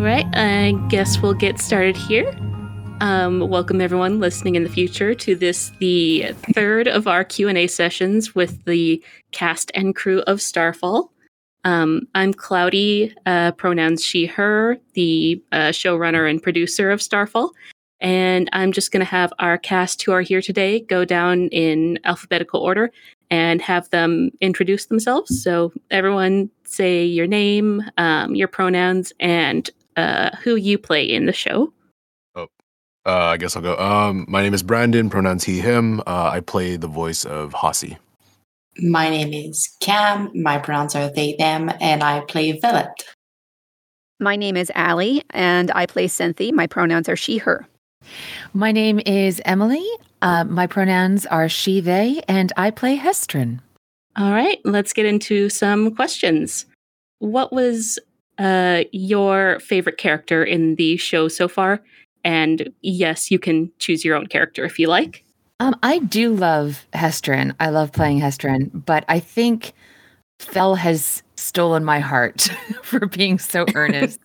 All right, I guess we'll get started here. Um, welcome everyone listening in the future to this, the third of our Q and A sessions with the cast and crew of Starfall. Um, I'm Cloudy, uh, pronouns she/her, the uh, showrunner and producer of Starfall, and I'm just going to have our cast who are here today go down in alphabetical order and have them introduce themselves. So everyone say your name, um, your pronouns, and uh, who you play in the show. Oh, uh, I guess I'll go. Um, my name is Brandon, pronouns he, him. Uh, I play the voice of Hasi. My name is Cam. My pronouns are they, them, and I play Velet. My name is Allie, and I play Cynthia. My pronouns are she, her. My name is Emily. Uh, my pronouns are she, they, and I play Hestrin. All right, let's get into some questions. What was uh, your favorite character in the show so far? And yes, you can choose your own character if you like. Um, I do love Hestrin. I love playing Hestrin, but I think Fel has stolen my heart for being so earnest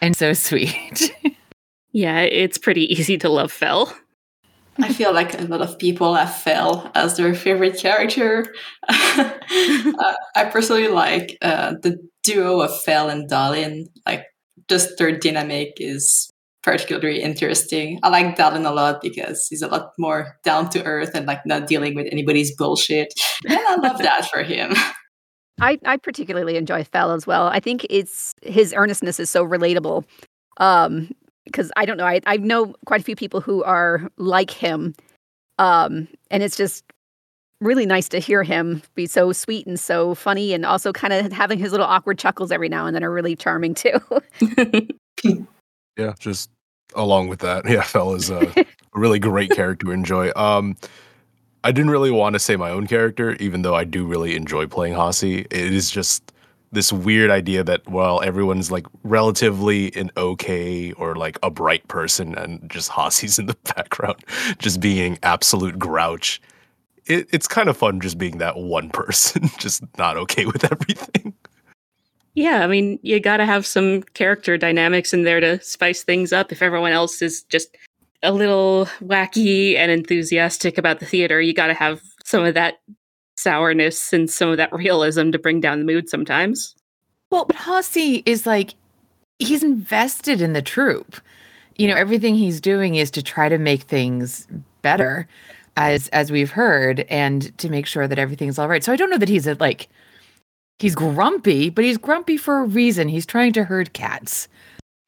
and so sweet. yeah, it's pretty easy to love Fel. I feel like a lot of people have Fel as their favorite character. uh, I personally like uh, the duo of Fel and Dalin. Like, just their dynamic is particularly interesting. I like Dalin a lot because he's a lot more down to earth and like not dealing with anybody's bullshit. And I love that for him. I, I particularly enjoy Fel as well. I think it's his earnestness is so relatable. Um, because I don't know, I, I know quite a few people who are like him. Um, and it's just really nice to hear him be so sweet and so funny and also kind of having his little awkward chuckles every now and then are really charming too. yeah, just along with that. Yeah, Fel is a, a really great character to enjoy. Um I didn't really want to say my own character, even though I do really enjoy playing Hasi. It is just this weird idea that well everyone's like relatively an okay or like a bright person and just Hasi's in the background just being absolute grouch. It, it's kind of fun just being that one person, just not okay with everything. Yeah, I mean, you got to have some character dynamics in there to spice things up. If everyone else is just a little wacky and enthusiastic about the theater, you got to have some of that sourness and some of that realism to bring down the mood sometimes. Well, but Hasi is like he's invested in the troupe. You know, everything he's doing is to try to make things better as as we've heard and to make sure that everything's all right. So I don't know that he's a, like he's grumpy, but he's grumpy for a reason. He's trying to herd cats.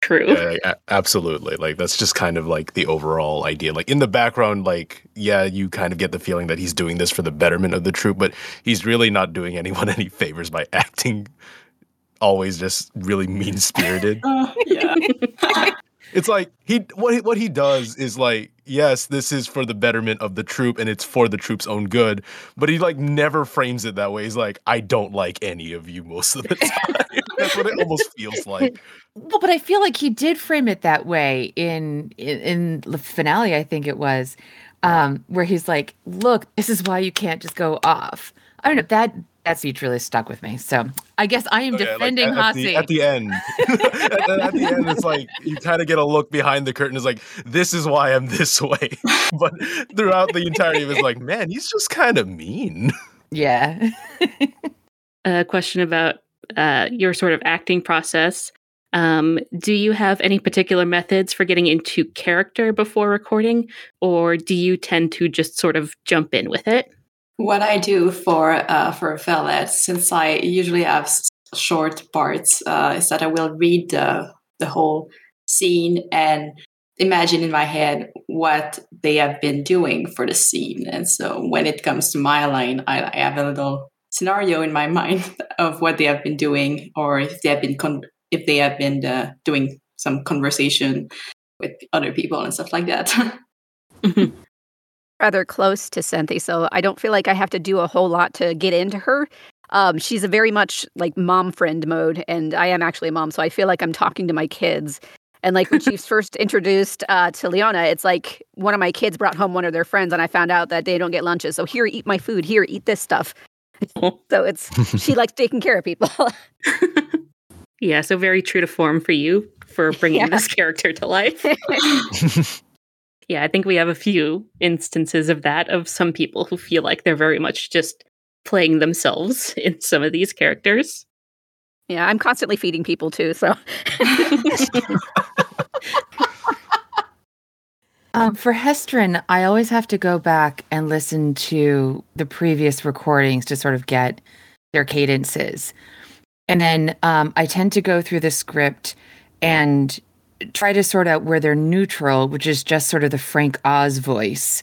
True. Yeah, yeah, absolutely. Like that's just kind of like the overall idea. Like in the background, like yeah, you kind of get the feeling that he's doing this for the betterment of the troupe, but he's really not doing anyone any favors by acting always just really mean spirited. uh, yeah. it's like he what he, what he does is like yes, this is for the betterment of the troupe and it's for the troupe's own good, but he like never frames it that way. He's like, I don't like any of you most of the time. That's what it almost feels like. Well, but I feel like he did frame it that way in in, in the finale. I think it was um, where he's like, "Look, this is why you can't just go off." I don't know that that speech really stuck with me. So I guess I am Oh, yeah, like, defending at, at the, at the end. at, at the end, it's like you kind of get a look behind the curtain. It's like this is why I'm this way. but throughout the entirety of it, it's like, man, he's just kind of mean. yeah. A question about uh, your sort of acting process. Um, do you have any particular methods for getting into character before recording, or do you tend to just sort of jump in with it? What I do for uh, for Velet, since I usually have short parts, uh, is that I will read the the whole scene and imagine in my head what they have been doing for the scene. And so when it comes to my line, I, I have a little scenario in my mind of what they have been doing, or if they have been con- if they have been uh, doing some conversation with other people and stuff like that. Rather close to Cynthia, so I don't feel like I have to do a whole lot to get into her. Um, she's a very much like mom friend mode, and I am actually a mom, so I feel like I'm talking to my kids. And like when she was first introduced uh, to Leona, it's like one of my kids brought home one of their friends, and I found out that they don't get lunches. So here, eat my food. Here, eat this stuff. so it's she likes taking care of people. Yeah, so very true to form for you. for bringing Yeah. this character to life. yeah, I think we have a few instances of that of some people who feel like they're very much just playing themselves in some of these characters. Yeah, I'm constantly feeding people too. So Um, for Hestrin, I always have to go back and listen to the previous recordings to sort of get their cadences. And then um, I tend to go through the script and try to sort out where they're neutral, which is just sort of the Frank Oz voice,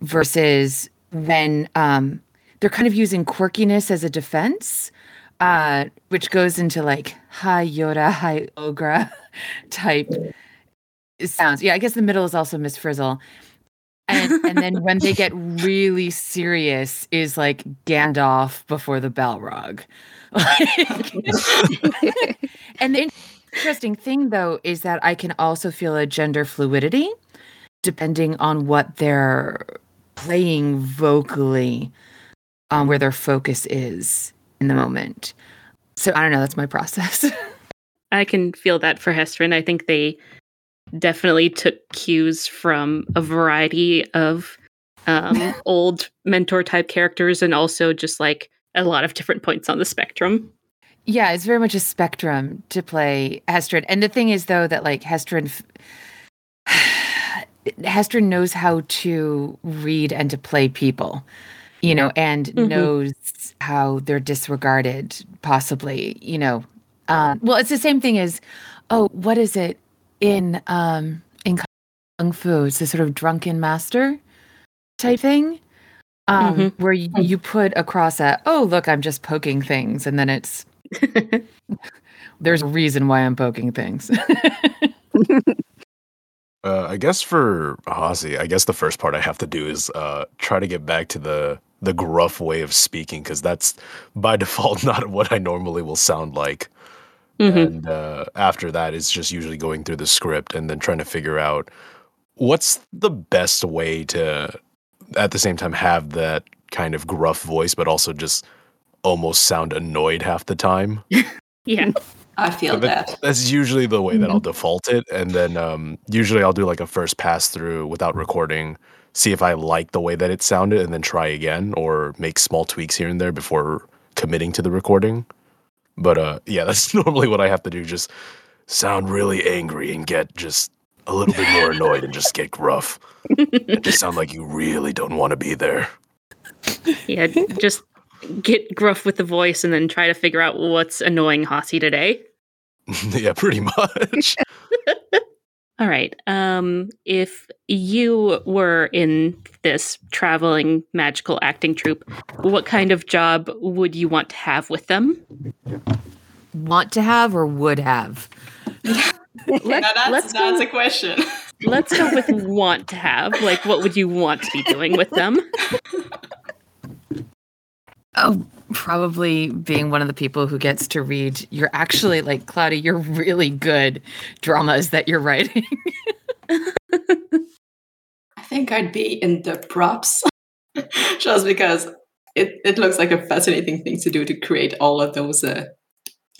versus when um, they're kind of using quirkiness as a defense, uh, which goes into like hi Yoda, hi Ogra type sounds. Yeah, I guess the middle is also Miss Frizzle. And and then when they get really serious is like Gandalf before the Balrog. and the interesting thing though is that I can also feel a gender fluidity depending on what they're playing vocally um, where their focus is in the moment. So I don't know, that's my process. I can feel that for Hestrin. I think they definitely took cues from a variety of um, old mentor type characters and also just like a lot of different points on the spectrum. Yeah, it's very much a spectrum to play Hestrin. And the thing is, though, that like Hestrin, Hestrin knows how to read and to play people, you know, and Mhm. knows how they're disregarded, possibly, you know. Um, well, it's the same thing as, oh, what is it in um in kung fu? It's the sort of drunken master type thing. Um, Mhm. where you, you put across that, oh look i'm just poking things and then it's there's a reason why I'm poking things. Uh, I guess for Hasi, I guess the first part I have to do is uh, try to get back to the the gruff way of speaking because that's by default not what I normally will sound like. Mhm. And uh, after that, it's just usually going through the script and then trying to figure out what's the best way to, at the same time, have that kind of gruff voice, but also just almost sound annoyed half the time. Yeah. I feel that- that. That's usually the way that I'll default it, and then um, usually I'll do like a first pass through without recording, see if I like the way that it sounded, and then try again or make small tweaks here and there before committing to the recording. But uh, yeah, that's normally what I have to do. Just sound really angry and get just a little bit more annoyed and just get gruff. And just sound like you really don't want to be there. yeah. Just get gruff with the voice and then try to figure out what's annoying Hossie today. yeah, pretty much. All right. Um, if you were in this traveling magical acting troupe, what kind of job would you want to have with them? Want to have or would have? Let, now that's, let's that's go, a question. let's go with want to have. Like, what would you want to be doing with them? Oh, probably being one of the people who gets to read. You're actually like Cloudy. You're really good dramas that you're writing. I think I'd be in the props just because it, it looks like a fascinating thing to do to create all of those uh,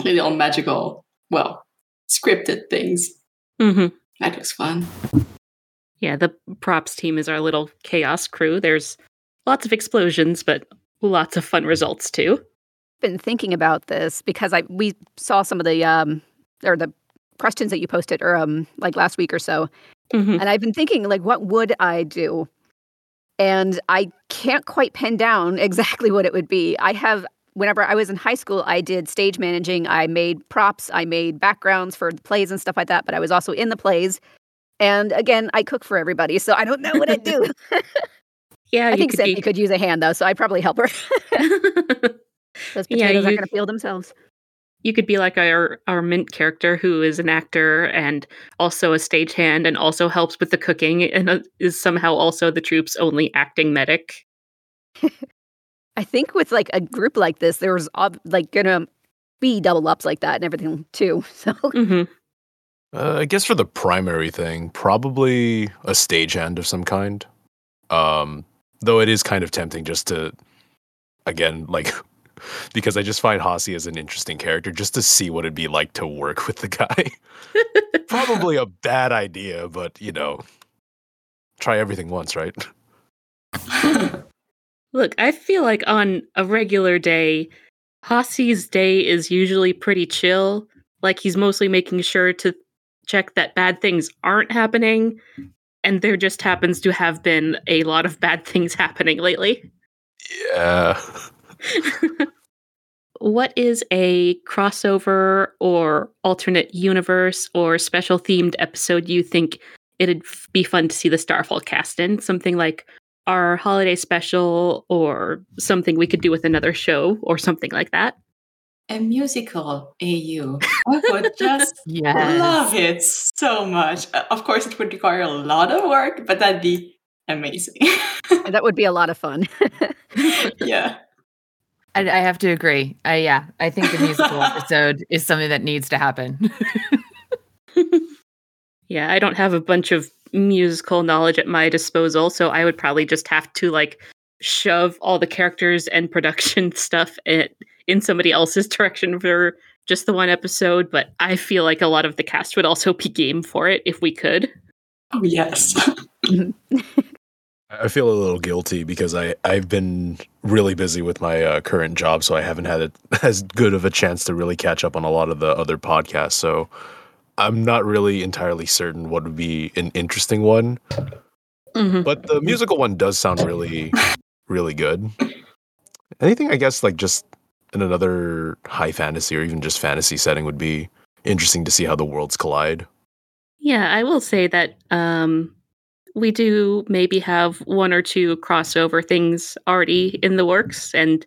little magical, well, scripted things. hmm That looks fun. Yeah, the props team is our little chaos crew. There's lots of explosions, but lots of fun results too. I've been thinking about this because I we saw some of the um or the questions that you posted or um like last week or so Mhm. and I've been thinking like what would I do and I can't quite pin down exactly what it would be. I have whenever I was in high school I did stage managing. I made props, I made backgrounds for the plays and stuff like that, but I was also in the plays. And again, I cook for everybody, so I don't know what I'd do. Yeah, I you think could Sandy be- could use a hand though, so I'd probably help her. Those Yeah, potatoes aren't going to feel themselves. you could be like our our mint character who is an actor and also a stagehand and also helps with the cooking and uh, is somehow also the troupe's only acting medic. I think with like a group like this, there's ob- like gonna be double ups like that and everything too. So hmm Uh, I guess for the primary thing, probably a stagehand of some kind. Um, though it is kind of tempting just to, again, like because I just find Hasi as an interesting character just to see what it'd be like to work with the guy. Probably a bad idea, but you know, try everything once, right? Look, I feel like on a regular day, Hasi's day is usually pretty chill. Like he's mostly making sure to check that bad things aren't happening, and there just happens to have been a lot of bad things happening lately. Yeah. what is a crossover or alternate universe or special themed episode you think it'd be fun to see the Starfall cast in? Something like our holiday special or something we could do with another show or something like that. A musical AU. I would just Yes. love it so much. Uh, Of course, it would require a lot of work, but that'd be amazing. that would be a lot of fun. yeah. I, I have to agree. I yeah, I think the musical episode is something that needs to happen. Yeah, I don't have a bunch of musical knowledge at my disposal, so I would probably just have to like shove all the characters and production stuff in, in somebody else's direction for just the one episode, but I feel like a lot of the cast would also be game for it if we could. Oh, yes. I feel a little guilty because I I've been really busy with my uh, current job, so I haven't had it as good of a chance to really catch up on a lot of the other podcasts. So I'm not really entirely certain what would be an interesting one, but the musical one does sound really really good. Anything I guess like just in another high fantasy or even just fantasy setting would be interesting to see how the worlds collide. Yeah, I will say that um, we do maybe have one or two crossover things already in the works, and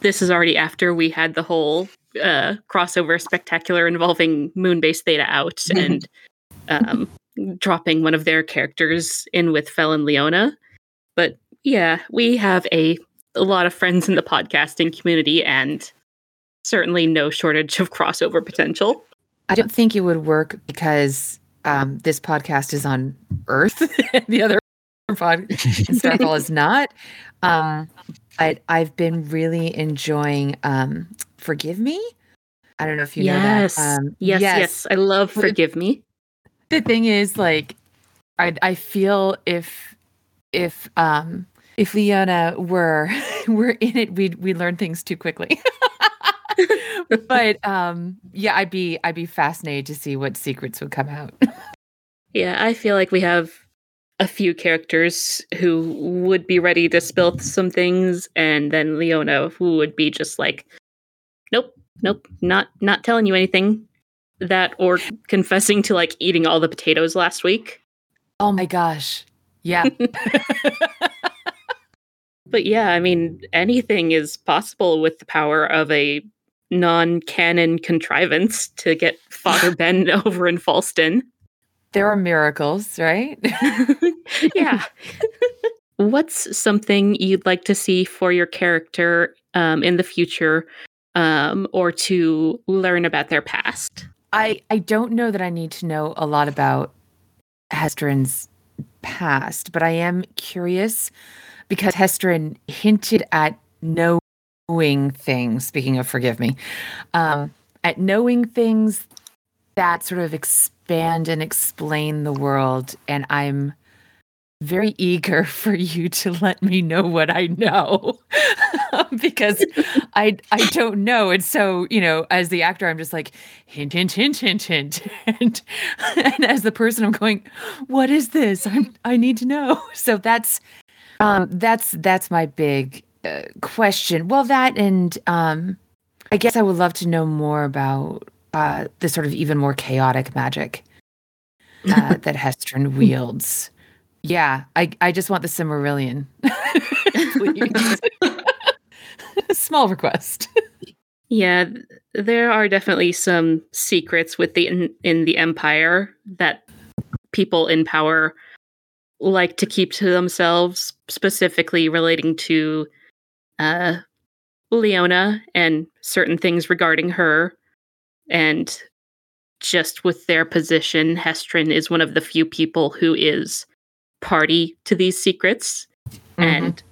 this is already after we had the whole uh, crossover spectacular involving Moonbase Theta out and um, dropping one of their characters in with Fel and Leona. But yeah, we have a, a lot of friends in the podcasting community, and certainly no shortage of crossover potential. I don't think it would work because um, this podcast is on Earth, the other pod Starfall is not. Um, but I've been really enjoying um, Forgive Me. I don't know if you yes. know that. Um, yes, yes, I love Forgive Me. the thing is like i i feel if if um if leona were were in it we'd we learn things too quickly but um yeah i'd be i'd be fascinated to see what secrets would come out Yeah, I feel like we have a few characters who would be ready to spill some things, and then Leona who would be just like, "Nope, nope, not not telling you anything." That or confessing to like eating all the potatoes last week. oh my gosh yeah But yeah, I mean, anything is possible with the power of a non-canon contrivance to get Father Ben over in Falston. there are miracles right yeah. What's something you'd like to see for your character um, in the future, um, or to learn about their past? I I don't know that I need to know a lot about Hestrin's past, but I am curious because Hestrin hinted at knowing things. Speaking of forgive me, um, at knowing things that sort of expand and explain the world, and I'm very eager for you to let me know what I know because I I don't know. And so you know as the actor I'm just like hint hint hint hint hint. And, and as the person I'm going what is this? I'm I need to know. So that's um that's that's my big uh, question well that and um I guess I would love to know more about uh the sort of even more chaotic magic uh, that Hestrin wields yeah, I I just want the Silmarillion. Small request. Yeah, there are definitely some secrets with the in, in the empire that people in power like to keep to themselves, specifically relating to uh, Leona and certain things regarding her. And just with their position, Hestrin is one of the few people who is party to these secrets. Mm-hmm. And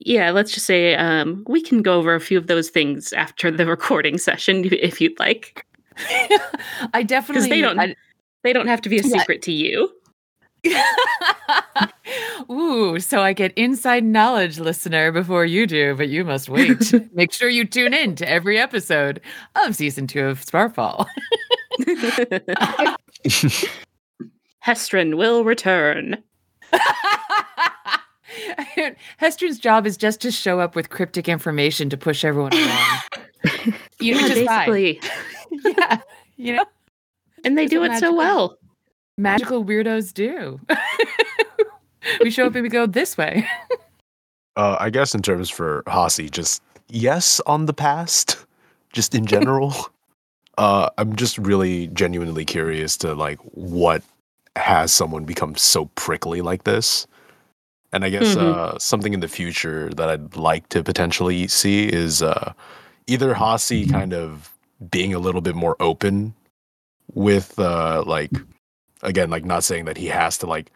yeah, let's just say um, we can go over a few of those things after the recording session if you'd like. I definitely they don't- I- They don't have to be a Yeah. secret to you. Ooh, so I get inside knowledge, listener, before you do, but you must wait. Make sure you tune in to every episode of season two of Starfall. Hestrin will return. Hester's job is just to show up with cryptic information to push everyone along. you know, Yeah, which fine. basically. Yeah, you know, And they It's do it so magical- well. Magical weirdos do. we show up and we go this way. Uh, I guess in terms for Hasi, just yes on the past, just in general. uh, I'm just really genuinely curious to like what has someone become so prickly like this. And I guess Mhm. uh, something in the future that I'd like to potentially see is uh, either Hasi kind of being a little bit more open with uh, like again like not saying that he has to like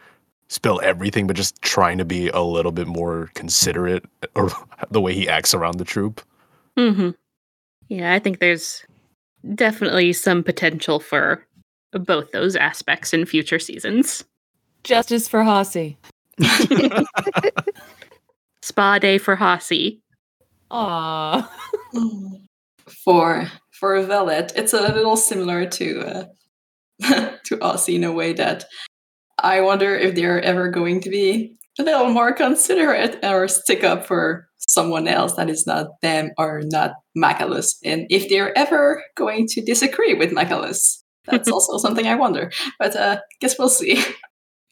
spill everything, but just trying to be a little bit more considerate or the way he acts around the troupe. hmm Yeah, I think there's definitely some potential for both those aspects in future seasons. Justice for Hossie. Spa day for Hasi. Aww. for for Velet, it's a little similar to uh, to us in a way that I wonder if they're ever going to be a little more considerate or stick up for someone else that is not them or not Macalus, and if they're ever going to disagree with Macalus. That's also something I wonder, but uh, guess we'll see.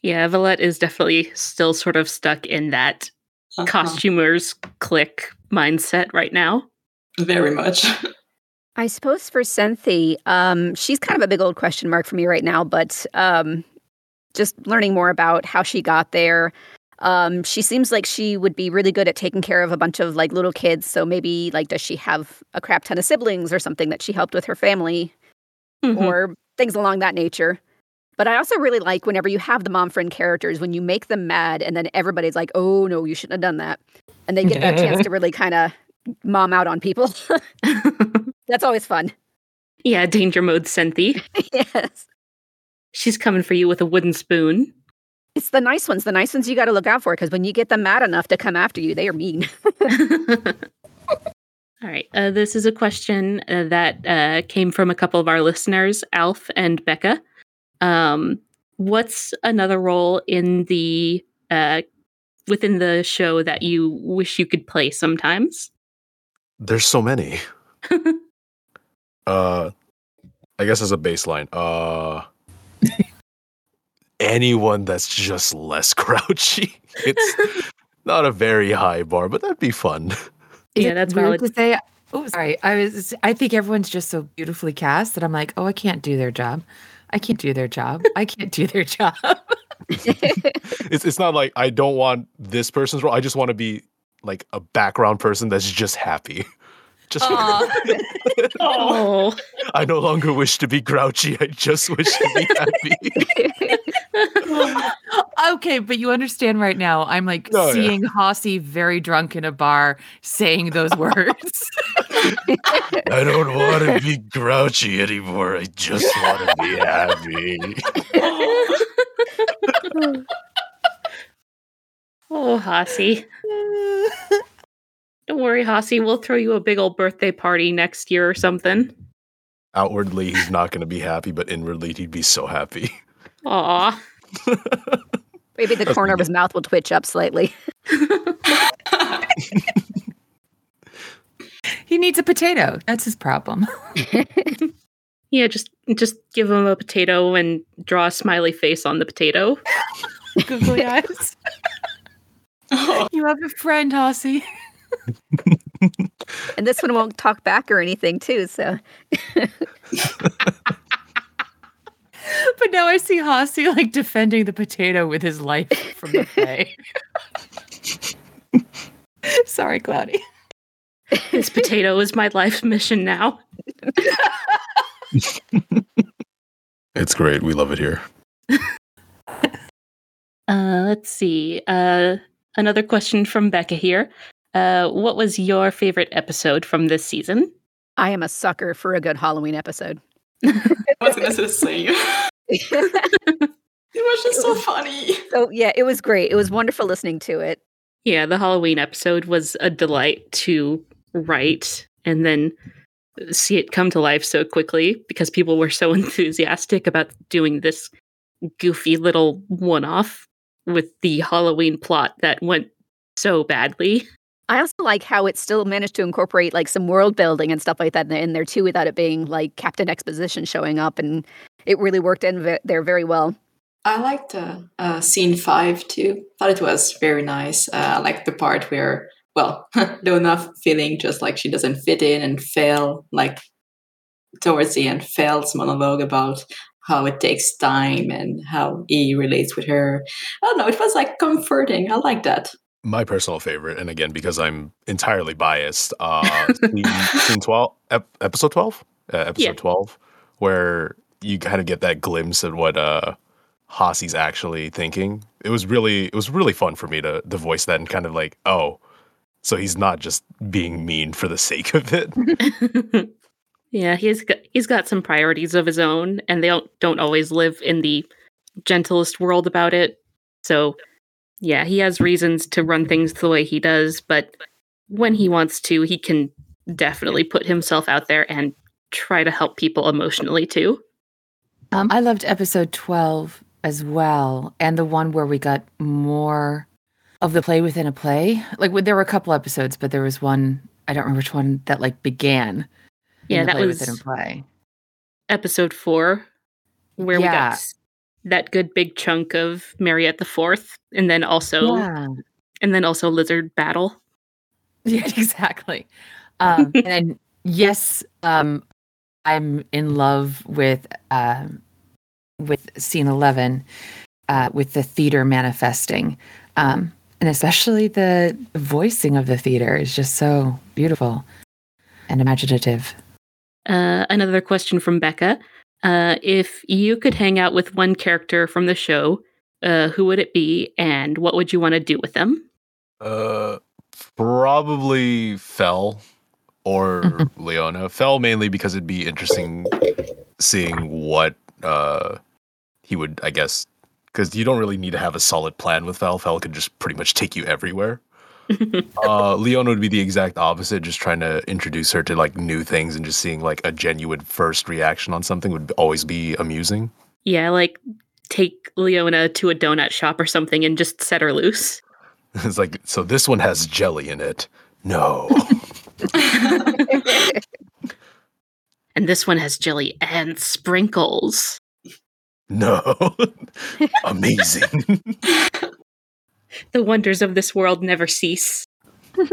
Yeah, Velet is definitely still sort of stuck in that Uh-huh. costumers clique mindset right now. Very much. I suppose for Cynthia, um, she's kind of a big old question mark for me right now, but um, just learning more about how she got there. Um, she seems like she would be really good at taking care of a bunch of like little kids. So maybe like, does she have a crap ton of siblings or something that she helped with her family Mhm. or things along that nature? But I also really like whenever you have the mom friend characters, when you make them mad and then everybody's like, oh no, you shouldn't have done that. And they get that chance to really kind of mom out on people. That's always fun. yeah, danger mode Cynthia. yes. She's coming for you with a wooden spoon. It's the nice ones. The nice ones you got to look out for because when you get them mad enough to come after you, they are mean. All right. Uh, this is a question uh, that uh, came from a couple of our listeners, Alf and Becca. Um, what's another role in the uh, within the show that you wish you could play sometimes? There's so many. Uh, I guess as a baseline, uh, anyone that's just less grouchy. It's not a very high bar, but that'd be fun. Yeah, that's weird valid. to say. Oh, sorry. I was. I think everyone's just so beautifully cast that I'm like, oh, I can't do their job. I can't do their job. I can't do their job. It's it's not like I don't want this person's role. I just want to be like a background person that's just happy. Just Oh, I no longer wish to be grouchy. I just wish to be happy. okay, but you understand right now. I'm like Oh, yeah. seeing Hossie very drunk in a bar saying those words. I don't want to be grouchy anymore. I just want to be happy. oh, Hossie. Don't worry, Hossie. We'll throw you a big old birthday party next year or something. Outwardly, he's not going to be happy, but inwardly, he'd be so happy. Aw. Maybe the corner of his mouth will twitch up slightly. he needs a potato. That's his problem. Yeah, just just give him a potato and draw a smiley face on the potato. Googly eyes. You have a friend, Hossie. And this one won't talk back or anything, too. So But now I see Hossie like defending the potato with his life from the fray. Sorry, Cloudy. This potato is my life mission now. It's great. We love it here. Uh, let's see. Uh, another question from Becca here. Uh, what was your favorite episode from this season? I am a sucker for a good Halloween episode. I was gonna say the same. It was just so funny. so yeah, it was great. It was wonderful listening to it. Yeah, the Halloween episode was a delight to write and then see it come to life so quickly because people were so enthusiastic about doing this goofy little one off with the Halloween plot that went so badly. I also like how it still managed to incorporate like some world building and stuff like that in there too, without it being like Captain Exposition showing up, and it really worked in there very well. I liked uh, uh, scene five too. Thought it was very nice. Uh, I like the part where, well, Lona feeling just like she doesn't fit in and Fel, like towards the end, Fel's monologue about how it takes time and how he relates with her. I don't know. It was like comforting. I like that. My personal favorite, and again because I'm entirely biased, uh, scene, twelve, ep- episode twelve, uh, episode Yeah. twelve, where you kind of get that glimpse at what uh, Hossy's actually thinking. It was really, it was really fun for me to to voice that and kind of like, oh, so he's not just being mean for the sake of it. yeah, he's got, he's got some priorities of his own, and they don't don't always live in the gentlest world about it. So, yeah, he has reasons to run things the way he does, but when he wants to, he can definitely put himself out there and try to help people emotionally too. Um, I loved episode 12 as well, and the one where we got more of the play within a play. Like, there were a couple episodes, but there was one, I don't remember which one, that like began. Yeah, that play was within a play. episode four, where we got that good big chunk of Mariette the Fourth, and then also Yeah. and then also Lizard Battle. Yeah, exactly. Um, and then, yes, um, I'm in love with um, with scene eleven, uh, with the theater manifesting, um, and especially the voicing of the theater is just so beautiful and imaginative. Uh, another question from Becca: uh, If you could hang out with one character from the show, uh, who would it be, and what would you want to do with them? Uh, probably Fel or Mhm. Leona. Fel mainly because it'd be interesting seeing what uh he would, I guess, because you don't really need to have a solid plan with Fel. Fel could just pretty much take you everywhere. uh, Leona would be the exact opposite, just trying to introduce her to like new things and just seeing like a genuine first reaction on something would always be amusing. yeah, like take Leona to a donut shop or something and just set her loose. it's like, so this one has jelly in it. No. And this one has jelly and sprinkles. No. Amazing. The wonders of this world never cease.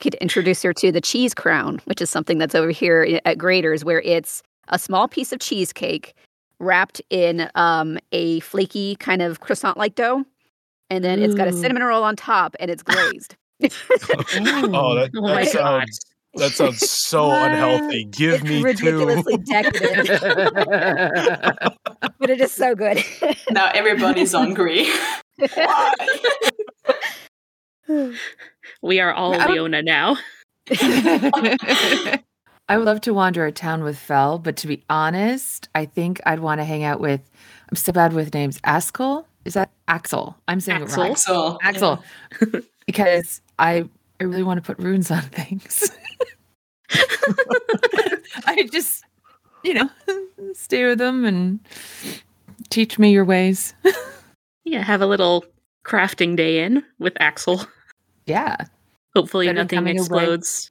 could introduce her to the cheese crown, which is something that's over here at Graeter's, where it's a small piece of cheesecake wrapped in um, a flaky kind of croissant-like dough, and then it's got a cinnamon roll on top, and it's glazed. oh, that, Oh that god. sounds that sounds so unhealthy. Give it's me ridiculously two. decadent, but it is so good. now everybody's hungry. Why? We are all I Leona now. I would love to wander a town with Fel, but to be honest, I think I'd want to hang out with. I'm so bad with names. Askell is that Axel? I'm saying Axel. it wrong. So Axel, because I I really want to put runes on things. I just, you know, stay with them and teach me your ways. Yeah, have a little crafting day in with Axel. Yeah. Hopefully Better nothing coming away. explodes.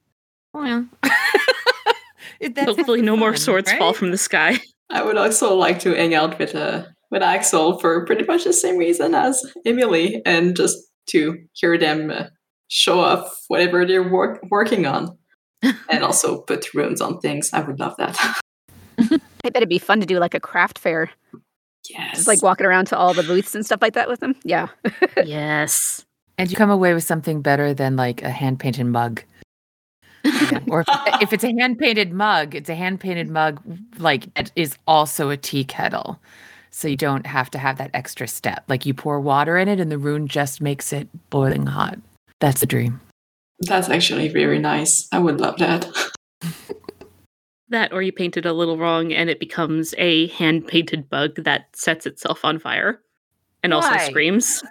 Well, Hopefully no more fun, swords fall from the sky. I would also like to hang out with uh, with Axel for pretty much the same reason as Emily, and just to hear them uh, show off whatever they're work- working on, and also put runes on things. I would love that. I bet it'd be fun to do like a craft fair, yes, just like walking around to all the booths and stuff like that with them. Yeah. yes. And you come away with something better than like a hand painted mug. Yeah, Or if, if it's a hand painted mug, it's a hand painted mug like it is also a tea kettle. So you don't have to have that extra step. Like you pour water in it and the rune just makes it boiling hot. That's the dream. That's actually very nice. I would love that. That, or you paint it a little wrong and it becomes a hand painted bug that sets itself on fire and also screams.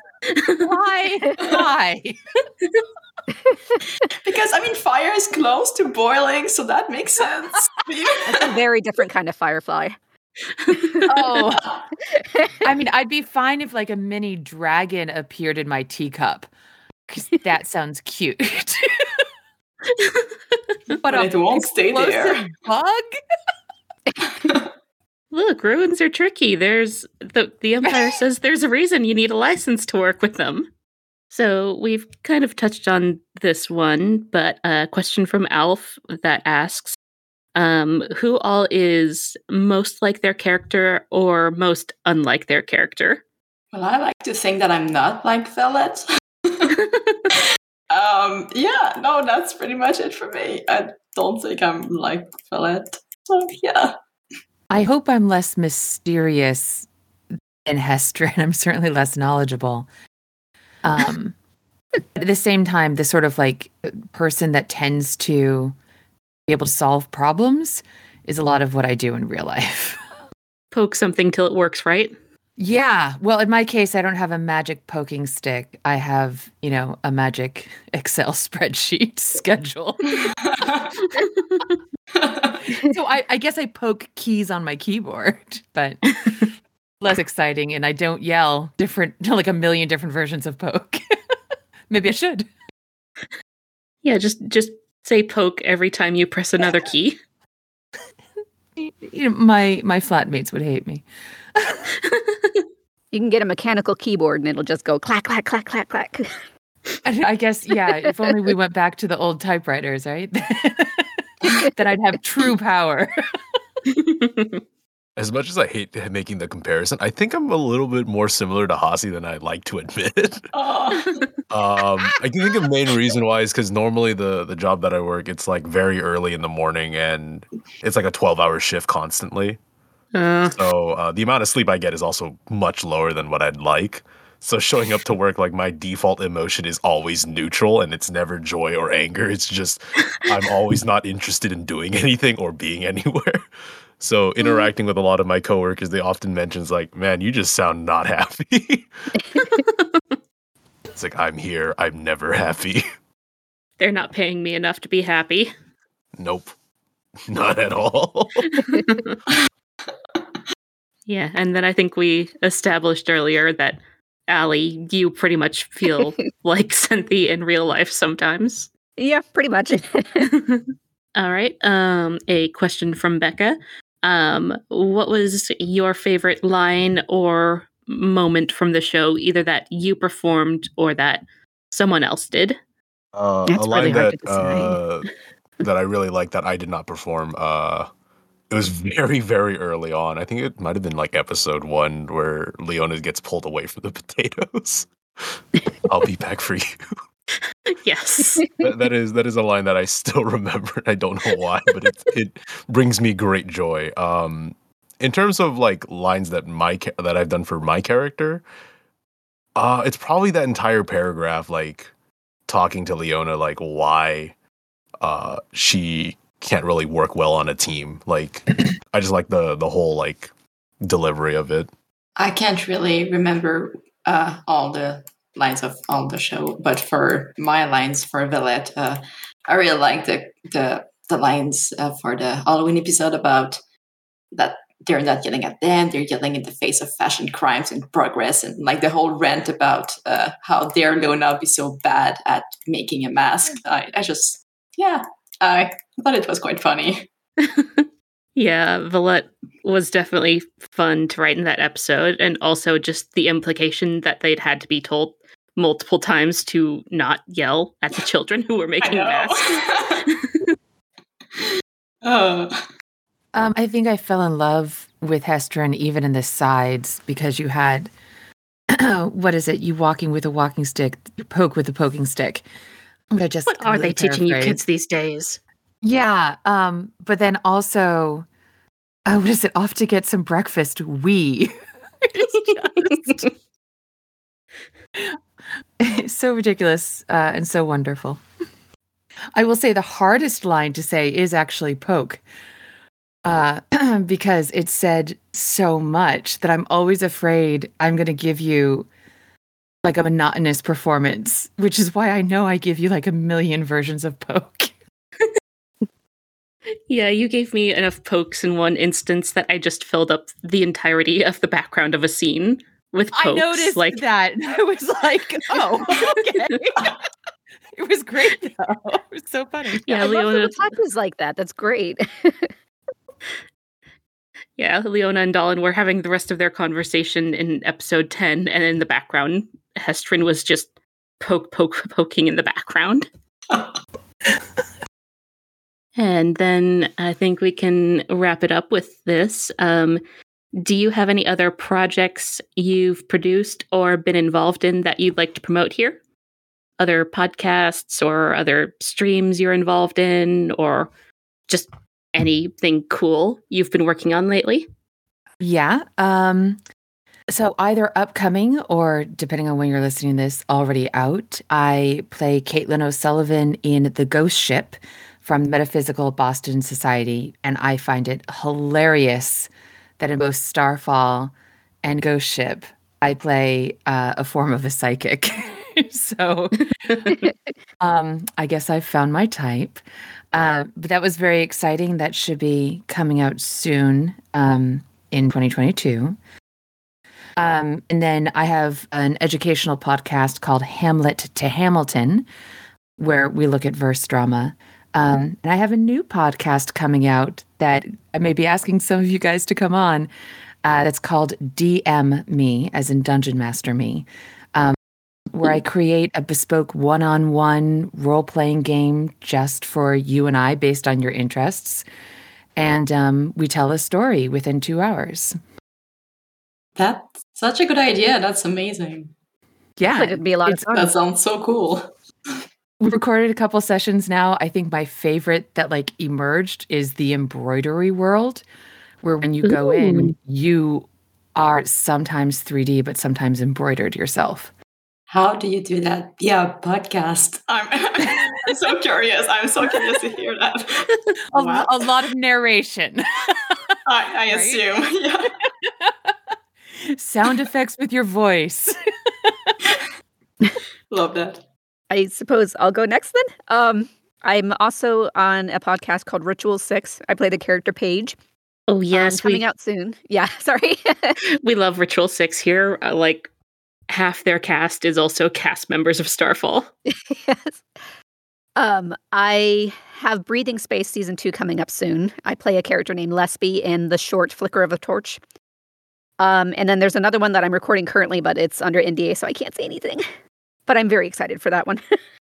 Why? Why? because I mean, fire is close to boiling, so that makes sense. It's a very different kind of firefly. Oh, I mean, I'd be fine if like a mini dragon appeared in my teacup because that sounds cute. but But it won't stay there. bug? Look, runes are tricky. There's the the Empire says there's a reason you need a license to work with them. So we've kind of touched on this one, but a question from Alf that asks, um, who all is most like their character or most unlike their character? Well, I like to think that I'm not like Velet. Um, yeah, no, that's pretty much it for me. I don't think I'm like Velet. So yeah. I hope I'm less mysterious than Hester, and I'm certainly less knowledgeable. Um, but at the same time, the sort of like person that tends to be able to solve problems is a lot of what I do in real life. Poke something till it works, right? Yeah. Well, in my case, I don't have a magic poking stick. I have, you know, a magic Excel spreadsheet schedule. so I, I guess I poke keys on my keyboard, but less exciting. And I don't yell different, like a million different versions of poke. Maybe I should. Yeah, just just say poke every time you press another key. You know, my my flatmates would hate me. You can get a mechanical keyboard and it'll just go clack, clack, clack, clack, clack. I I guess, yeah. If only we went back to the old typewriters, right? then I'd have true power. As much as I hate making the comparison, I think I'm a little bit more similar to Hasi than I'd like to admit. oh. um, I can think the main reason why is because normally the the job that I work, it's like very early in the morning and it's like a 12 hour shift constantly. Uh, So uh, the amount of sleep I get is also much lower than what I'd like. So showing up to work, like my default emotion is always neutral and it's never joy or anger. It's just I'm always not interested in doing anything or being anywhere. So interacting with a lot of my coworkers, they often mentions like, "Man, you just sound not happy." it's like I'm here. I'm never happy. they're not paying me enough to be happy. nope, not at all. Yeah, and then I think we established earlier that Allie, you pretty much feel like Cynthia in real life sometimes. yeah, pretty much. All right. Um, a question from Becca. Um, what was your favorite line or moment from the show, either that you performed or that someone else did? Uh, That's a line really hard that to decide. uh, that I really like that I did not perform. Uh, it was very very early on. I think it might have been like episode one where Leona gets pulled away from the potatoes. I'll be back for you. yes. That, that is that is a line that I still remember. I don't know why, but it it brings me great joy. Um, in terms of like lines that my that I've done for my character, uh, it's probably that entire paragraph, like talking to Leona, like why uh she can't really work well on a team. Like, I just like the the whole like delivery of it. I can't really remember uh, all the lines of all the show, but for my lines for Velet, uh, I really like the the the lines uh, for the Halloween episode about that they're not yelling at them; they're yelling in the face of fashion crimes and progress, and like the whole rant about uh, how dare Lona be so bad at making a mask. I, I just, yeah, I thought it was quite funny. Yeah, Velet was definitely fun to write in that episode, and also just the implication that they'd had to be told multiple times to not yell at the children who were making masks. uh, Um, I think I fell in love with Hester and even in the sides because you had what is it? You walking with a walking stick, you poke with a poking stick. But I just What are they teaching you kids these days? Yeah. Um, but then also, oh, what is it? Off to get some breakfast. We. just it's so ridiculous uh, and so wonderful. I will say the hardest line to say is actually poke. Uh, because it said so much that I'm always afraid I'm going to give you like a monotonous performance, which is why I know I give you like a million versions of poke. Yeah, you gave me enough pokes in one instance that I just filled up the entirety of the background of a scene with pokes. I noticed like that. I was like, oh, okay. it was great though. It was so funny. yeah, I love Leona. little touches like that. That's great. Yeah, Leona and Dolan were having the rest of their conversation in episode ten, and in the background, Hestrin was just poke, poke, poking in the background. And then I think we can wrap it up with this. Um, do you have any other projects you've produced or been involved in that you'd like to promote here? Other podcasts or other streams you're involved in, or just anything cool you've been working on lately? Yeah. Um, so either upcoming or depending on when you're listening to this, already out. I play Caitlin O'Sullivan in The Ghost Ship from Metaphysical Boston Society, and I find it hilarious that in both Starfall and Ghost Ship, I play uh, a form of a psychic. so um, I guess I've found my type. Uh, but that was very exciting. That should be coming out soon um, in 2022. Um, and then I have an educational podcast called Hamlet to Hamilton, where we look at verse drama. Um, and I have a new podcast coming out that I may be asking some of you guys to come on. Uh, that's called DM Me, as in Dungeon Master Me, where I create a bespoke one on one role playing game just for you and I based on your interests. And um, we tell a story within two hours. That's such a good idea. That's amazing. Yeah. like it'd be a lot of fun. That sounds so cool. We've recorded a couple sessions now. I think my favorite that like emerged is the embroidery world, where when you go in, you are sometimes 3D, but sometimes embroidered yourself. How do you do that via podcast? I'm, I'm so curious. I'm so curious to hear that. A, Wow. a lot of narration, I, I Right? assume. Yeah. sound effects with your voice. Love that. I suppose I'll go next then. Um, I'm also on a podcast called Ritual Six. I play the character Paige. Oh um, yes, coming we out soon. Yeah, sorry. we love Ritual Six here. Uh, like half their cast is also cast members of Starfall. yes. Um, I have Breathing Space season two coming up soon. I play a character named Lesby in the short Flicker of a Torch. Um, and then there's another one that I'm recording currently, but it's under NDA, so I can't say anything. But I'm very excited for that one.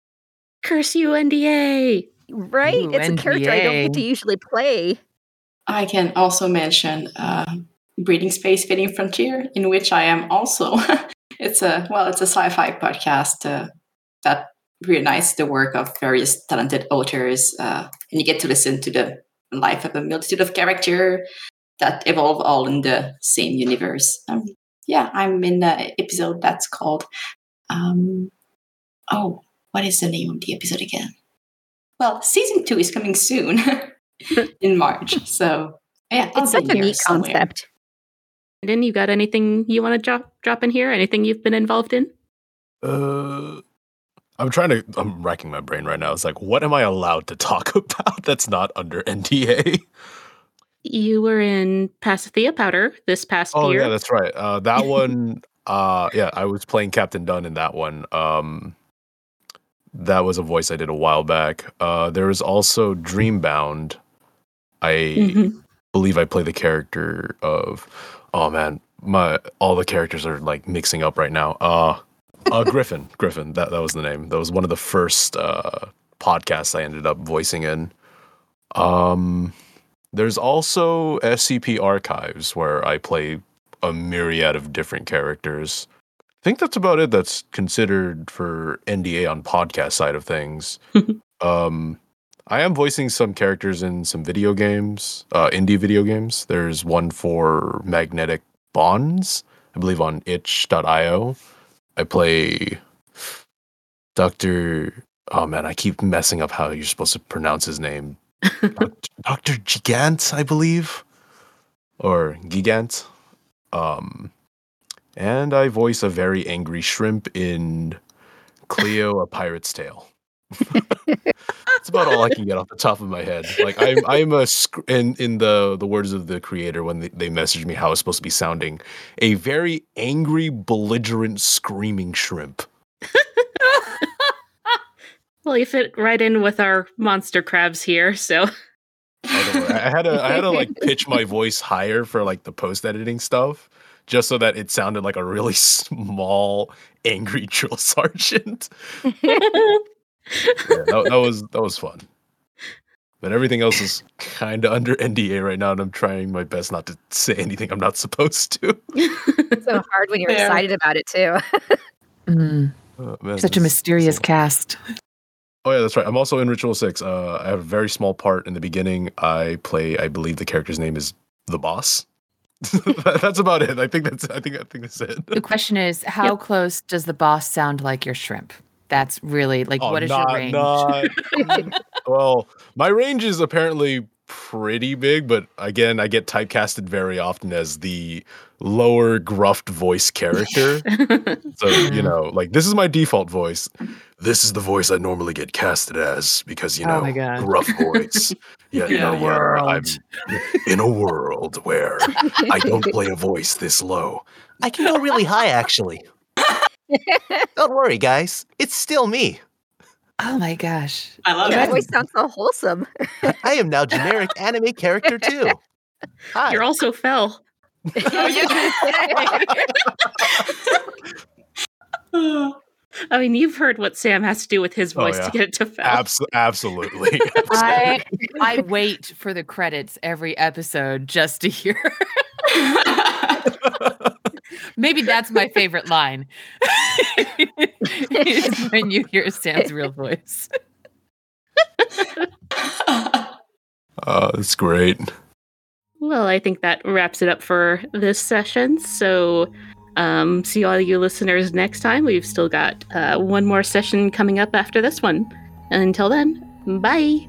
Curse you, NDA! right? Ooh, it's a character I don't get to usually play. I can also mention uh, Breathing Space Fitting Frontier, in which I am also. it's a well, it's a sci-fi podcast uh, that reunites the work of various talented authors, uh, and you get to listen to the life of a multitude of character that evolve all in the same universe. Um, yeah, I'm in an episode that's called. Um, oh, what is the name of the episode again? Well, season two is coming soon in March. So yeah, I'll It's such be a neat somewhere. concept. Brandon, you got anything you want to drop drop in here? Anything you've been involved in? Uh, I'm trying to. I'm racking my brain right now. It's like, what am I allowed to talk about that's not under NDA? You were in Pasithea Powder this past Oh year. Oh yeah, that's right. Uh, that one. Uh, yeah, I was playing Captain Dunn in that one. Um, that was a voice I did a while back. Uh, there was also Dreambound. I Mhm. believe I play the character of. Oh man, my all the characters are like mixing up right now. Uh, uh Griffin. Griffin. That that was the name. That was one of the first uh podcasts I ended up voicing in. Um, there's also SCP Archives where I play a myriad of different characters. I think that's about it. That's considered for NDA on podcast side of things. um, I am voicing some characters in some video games, uh, indie video games. There's one for Magnetic Bonds, I believe on itch.io. I play Dr. oh man, I keep messing up how you're supposed to pronounce his name. Dr. Gigant, I believe. Or Gigant. Um and I voice a very angry shrimp in Cleo, a Pirate's Tale. That's about all I can get off the top of my head. Like I'm, I'm a in in the the words of the creator when they, they messaged me how it's supposed to be sounding, a very angry, belligerent, screaming shrimp. Well, you fit right in with our monster crabs here, so I. I had to I had to like pitch my voice higher for like the post editing stuff, just so that it sounded like a really small, angry drill sergeant. Yeah, that, that was that was fun. But everything else is kind of under NDA right now, and I'm trying my best not to say anything I'm not supposed to. It's so hard when you're Fair. excited about it too. Mm, Oh, man, such a mysterious so- cast. Oh yeah, that's right. I'm also in Ritual Six. Uh, I have a very small part in the beginning. I play, I believe the character's name is the boss. that's about it. I think that's. I think. I think that's it. The question is, how close does the boss sound like your shrimp? That's really like, Oh, what is not- your range? not- well, my range is apparently pretty big, but again, I get typecasted very often as the lower gruffed voice character. So, you know, like this is my default voice. This is the voice I normally get casted as because, you Oh know, God. gruff voice. Yeah, you In know, a yeah, I'm in a world where I don't play a voice this low. I can go really high, actually. Don't worry, guys. It's still me. Oh my gosh. I love Your it. Your voice sounds so wholesome. I am now generic anime character too. Hi. You're also Fel. I mean, you've heard what Sam has to do with his Oh, voice yeah. to get it to Fel. Abs- absolutely. I I wait for the credits every episode just to hear. Maybe that's my favorite line. is when you hear Sam's real voice. Oh, that's great. Well, I think that wraps it up for this session. So, um, see all you listeners next time. We've still got uh, one more session coming up after this one. And until then, bye.